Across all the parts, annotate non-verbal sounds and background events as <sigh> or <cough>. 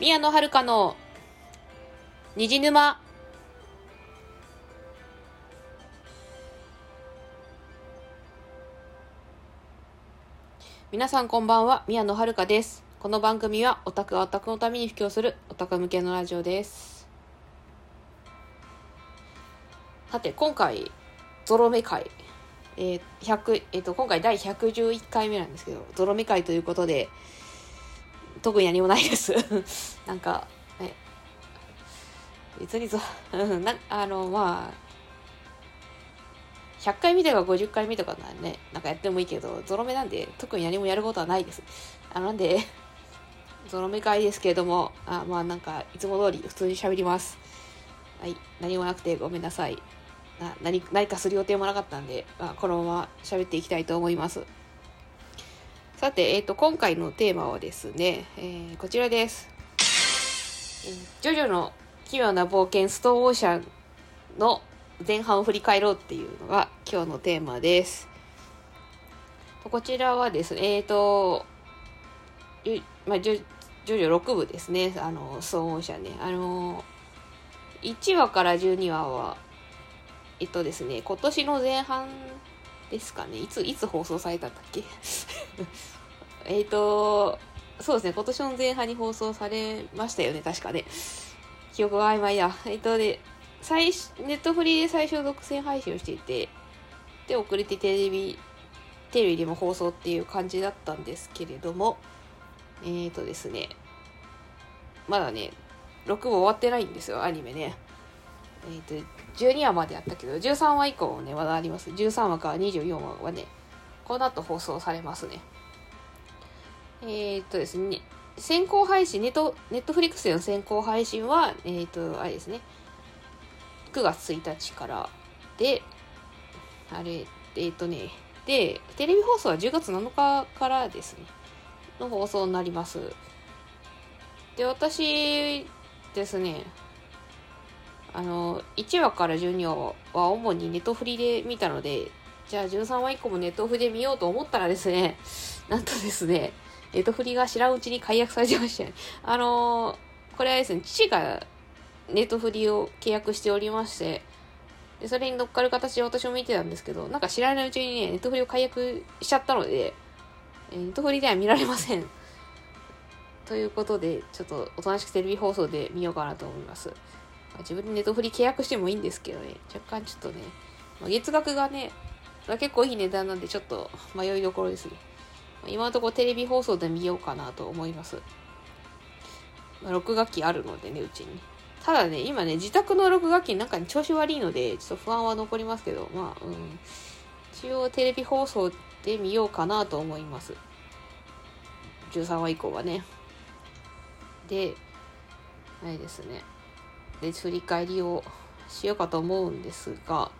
宮野遥の虹沼。皆さんこんばんは宮野遥です。この番組はオタクはオタクのために布教するオタク向けのラジオです。さて今回ゾロ目会。えー、100えーと今回第111回目なんですけどゾロ目会ということで特に何もないです <laughs> なんかね別にぞ <laughs> なあのまあ100回見てか50回見とかならね、なんかやってもいいけど、ゾロ目なんで特に何もやることはないです。あなんで、<laughs> ゾロ目会ですけれども、あまあなんか、いつも通り普通に喋ります。はい、何もなくてごめんなさい。な何何かする予定もなかったんで、まあ、このまま喋っていきたいと思います。さて、え、ー、と、今回のテーマはですね、えー、こちらです。えー、ジョジョの奇妙な冒険ストーンオーシャンの前半を振り返ろうっていうのが今日のテーマです。こちらはですね、えっ、ー、と、まあ、ジョジョ6部ですね、あの、騒音車ね。あの、1話から12話は、えっとですね、今年の前半ですかね。いつ、いつ放送されたんだっけ？えっと、そうですね、今年の前半に放送されましたよね、確かね。記憶が曖昧だ。えっとで、最ネットフリーで最初独占配信をしていてで遅れてテレビテレビでも放送っていう感じだったんですけれどもえーとですねまだね6部終わってないんですよアニメねえっ、ー、と12話までやったけど13話以降ねまだあります13話から24話はねこの後放送されますね。えっ、とですね先行配信ネットネットフリックスでの先行配信はえっ、とあれですね。9月1日からで、あれ、えっ、とね、で、テレビ放送は10月7日からですね、の放送になります。で、私ですね、あの、1話から12話は主にネットフリで見たので、じゃあ13話以降もネットフリで見ようと思ったらですね、なんとですね、ネットフリが知らんうちに解約されてましたね。あのこれはですね、父がネットフリを契約しておりまして、でそれに乗っかる形で私も見てたんですけど、なんか知らないうちにね、ネットフリを解約しちゃったので、ネットフリでは見られません。ということで、ちょっとおとなしくテレビ放送で見ようかなと思います。自分でネットフリ契約してもいいんですけどね、若干ちょっとね、ま、月額がね、結構いい値段なんでちょっと迷いどころですね。今のところテレビ放送で見ようかなと思います。まあ、録画機あるのでね、うちに。ただね、今ね、自宅の録画機の中に調子悪いので、ちょっと不安は残りますけど、まあ、うん。一応テレビ放送で見ようかなと思います。13話以降はね。で、あれですね。で、振り返りをしようかと思うんですが、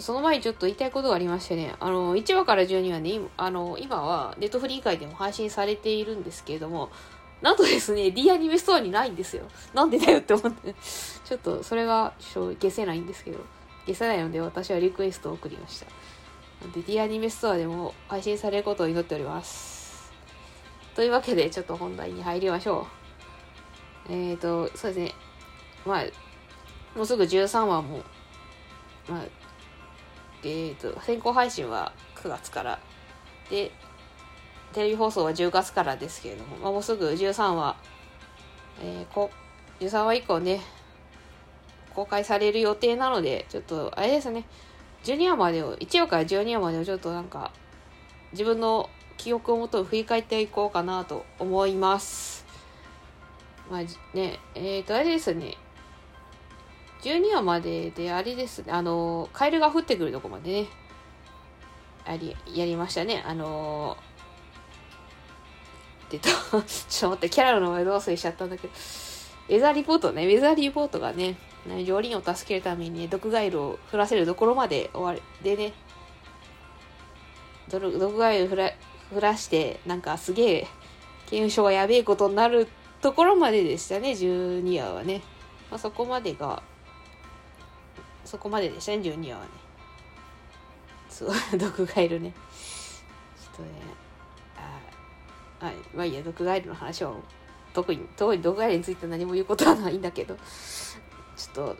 その前にちょっと言いたいことがありましてね、あの、1話から12話ね、あの、今はネットフリー以外でも配信されているんですけれども、なんとですね、D アニメストアにないんですよ。なんでだよって思って。ちょっと、それが、ちょ消せないんですけど、消せないので私はリクエストを送りました。なんで、D アニメストアでも配信されることを祈っております。というわけで、ちょっと本題に入りましょう。えっ、ー、と、そうですね。まあ、もうすぐ13話も、まあ、えっ、ー、と、先行配信は9月から。で、テレビ放送は10月からですけれども、まあ、もうすぐ13話、えー、こ13話以降ね、公開される予定なので、ちょっと、あれですね、12話までを、1話から12話までをちょっとなんか、自分の記憶をもとに振り返っていこうかなと思います。まあね、えっ、ー、と、あれですね、12話までで、あれですね、あの、カエルが降ってくるとこまでね、あり、やりましたね。あのってと、<laughs> ちょっと待って、キャラの名前どう忘れしちゃったんだけど、ウェザーリポートね、ウェザーリポートがね、ジョーリンを助けるために、ね、毒ガエルを降らせるところまで終わり、でね、毒ガエル降ら降らして、なんかすげえ、刑務所がやべえことになるところまででしたね、12話はね。まあ、そこまでが、そこまででしたね、12話はね。そう、<laughs> 毒ガエルね。ちょっとね、はい。まあいいや、毒ガエルの話は特に特に毒ガエルについて何も言うことはないんだけどちょっと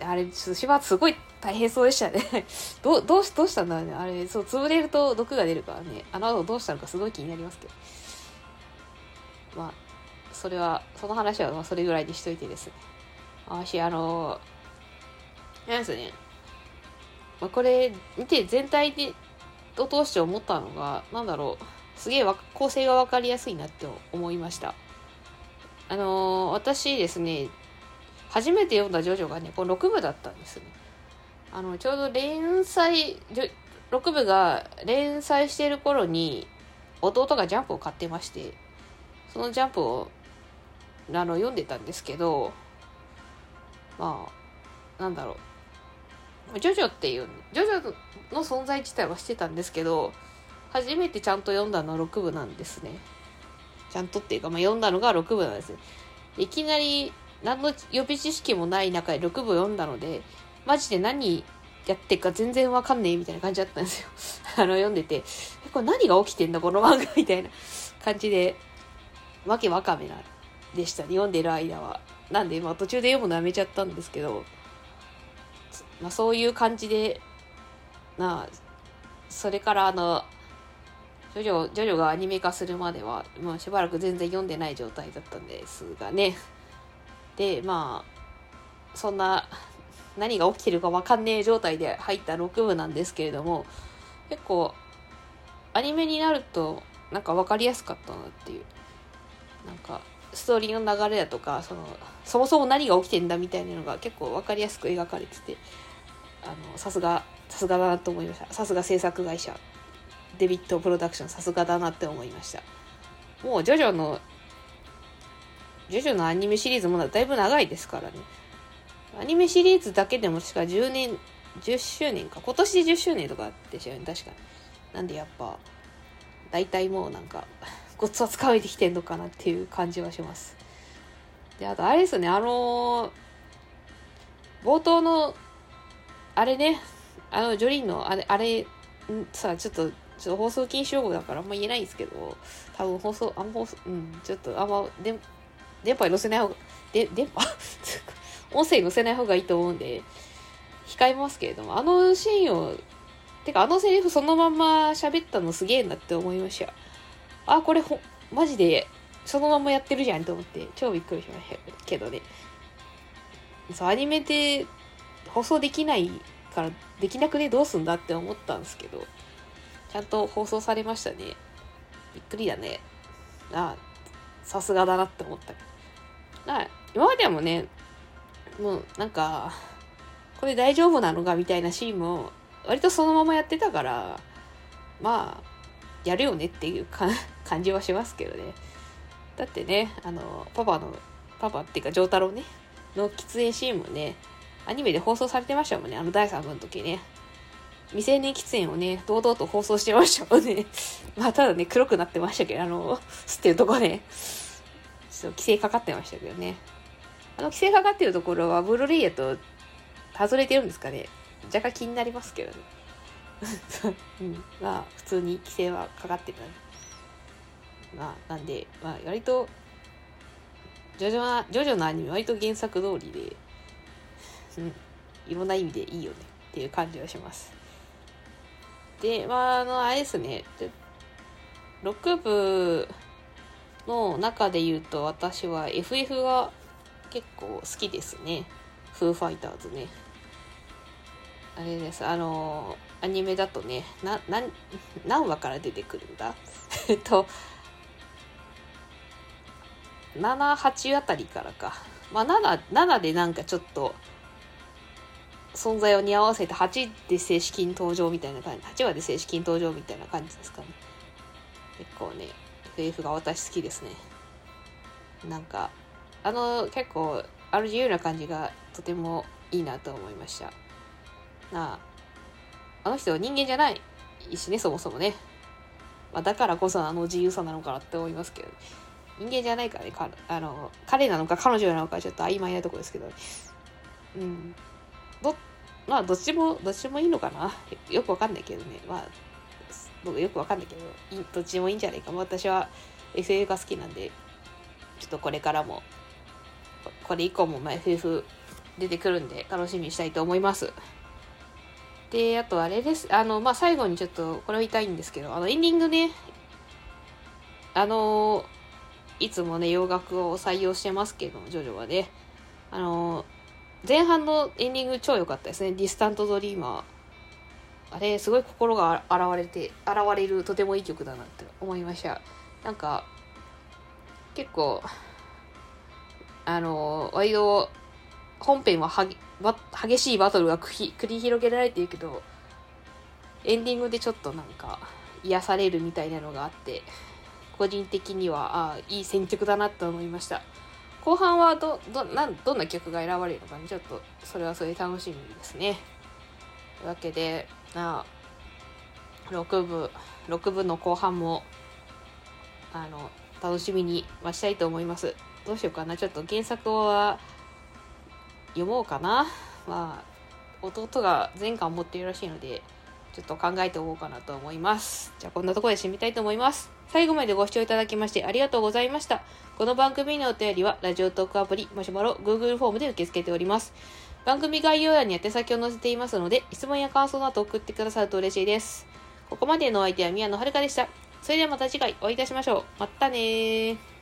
あれ、ちょっとしばすごい大変そうでしたね。<laughs> どう、どうし、どうしたんだろうね。あれ、そう、潰れると毒が出るからね。あの後どうしたのかすごい気になりますけど。まあ、それは、その話はまあそれぐらいにしといてですね。私、あの、なんですね。まあ、これ、見て全体で、を通して思ったのが、なんだろう。すげえ構成が分かりやすいなって思いました。あのー、私ですね、初めて読んだジョジョがね、この6部だったんですね。あの、ちょうど連載、6部が連載してる頃に、弟がジャンプを買ってまして、そのジャンプを、あの、読んでたんですけど、まあ、なんだろう。ジョジョっていう、ジョジョの存在自体はしてたんですけど、初めてちゃんと読んだのは6部なんですね。ちゃんとっていうか、まあ、読んだのが6部なんですね。いきなり何の予備知識もない中で6部読んだので、マジで何やってか全然わかんねえみたいな感じだったんですよ。<laughs> あの、読んでて、これ何が起きてんだこの漫画みたいな感じで、わけわかめな、でしたね、読んでる間は。なんで、まあ途中で読むのやめちゃったんですけど、まあそういう感じで、なあ、それからあの、ジョジョ、ジョジョがアニメ化するまでは、まあしばらく全然読んでない状態だったんですがね。でまあそんな何が起きてるか分かんねえ状態で入った6部なんですけれども結構アニメになるとなんか分かりやすかったなっていうなんかストーリーの流れだとかそのそもそも何が起きてんだみたいなのが結構分かりやすく描かれててあのさすがさすがだなと思いましたさすが制作会社デビットプロダクションさすがだなって思いましたもうジョジョのジョジョのアニメシリーズもだいぶ長いですからね。アニメシリーズだけでも確か10年、10周年か。今年で10周年とかでしたよね、確かに。なんでやっぱ、大体もうなんか、ごっつはつかめてきてんのかなっていう感じはします。で、あとあれですね、あのー、冒頭の、あれね、あの、ジョリンの、あれ、あれ、んさ、ちょっと、ちょっと放送禁止用語だからあんま言えないんですけど、多分放送、あんま放送、うん、ちょっとあんま、で電波に載せない方が、で、電波？<laughs> 音声に載せない方がいいと思うんで、控えますけれども、あのシーンを、てかあのセリフそのまま喋ったのすげえなって思いました。あ、これほ、マジで、そのままやってるじゃんと思って、超びっくりしましたけどね。そう、アニメで放送できないから、できなくね？どうすんだって思ったんですけど、ちゃんと放送されましたね。びっくりだね。あさすがだなって思った。今まではもね、もうなんか、これ大丈夫なのかみたいなシーンも、割とそのままやってたから、まあ、やるよねっていう <laughs> 感じはしますけどね。だってね、あの、パパの、パパっていうか、丈太郎ね、の喫煙シーンもね、アニメで放送されてましたもんね、あの第3部の時ね。未成年喫煙をね、堂々と放送してましたもんね。<laughs> まあ、ただね、黒くなってましたけど、あの、吸ってるとこね。ちょっと規制かかってましたけどね。あの規制かかってるところはブルーレイヤと外れてるんですかね。若干気になりますけどね。<laughs> うん、まあ普通に規制はかかってるまあなんで、まあ割と、ジョジョな、ジョジョのアニメ割と原作通りで、うん、いろんな意味でいいよねっていう感じがします。で、まああの、あれですね、6部、の中で言うと私は FF が結構好きですね。フーファイターズね。あれです。あのアニメだとね、な、な、何話から出てくるんだ？<laughs> えっと、7、8あたりからか。まあ7、7でなんかちょっと、存在を似合わせて8で正式に登場みたいな感じ、8話で正式に登場みたいな感じですかね。結構ね、FF が私好きですね。なんか、あの、結構、ある自由な感じがとてもいいなと思いました。なあ、あの人は人間じゃないしね、そもそもね。まあ、だからこそあの自由さなのかなって思いますけど、人間じゃないからね、かあの彼なのか彼女なのかちょっと曖昧なとこですけど、うん。ど、まあ、どっちも、どっちもいいのかな？よくわかんないけどね。まあ、僕よくわかんないけど、どっちもいいんじゃないか。私は FF が好きなんで、ちょっとこれからも、これ以降もまあ FF 出てくるんで楽しみにしたいと思います。で、あとあれです。あの、まあ、最後にちょっとこれを言いたいんですけど、あの、エンディングね、あの、いつもね、洋楽を採用してますけど、ジョジョはね、あの、前半のエンディング超良かったですね。 Distant Dreamer。あれ、すごい心が洗われて、洗われるとてもいい曲だなって思いました。なんか、結構、あの、割と、本編はは激しいバトルが繰り広げられているけど、エンディングでちょっとなんか癒されるみたいなのがあって、個人的には、ああ、いい選曲だなと思いました。後半はど、ど、なん、どんな曲が選ばれるのかね、ちょっと、それはそれで楽しみですね。というわけで、あ6部、6部の後半も、あの、楽しみに待ちたいと思います。どうしようかな。ちょっと原作は、読もうかな。まあ、弟が全巻持っているらしいので、ちょっと考えておこうかなと思います。じゃあこんなところで締めたいと思います。最後までご視聴いただきましてありがとうございました。この番組のお便りは、ラジオトークアプリ、マシュマロ、Google フォームで受け付けております。番組概要欄に宛先を載せていますので、質問や感想など送ってくださると嬉しいです。ここまでのお相手は宮野遥でした。それではまた次回お会いいたしましょう。またねー。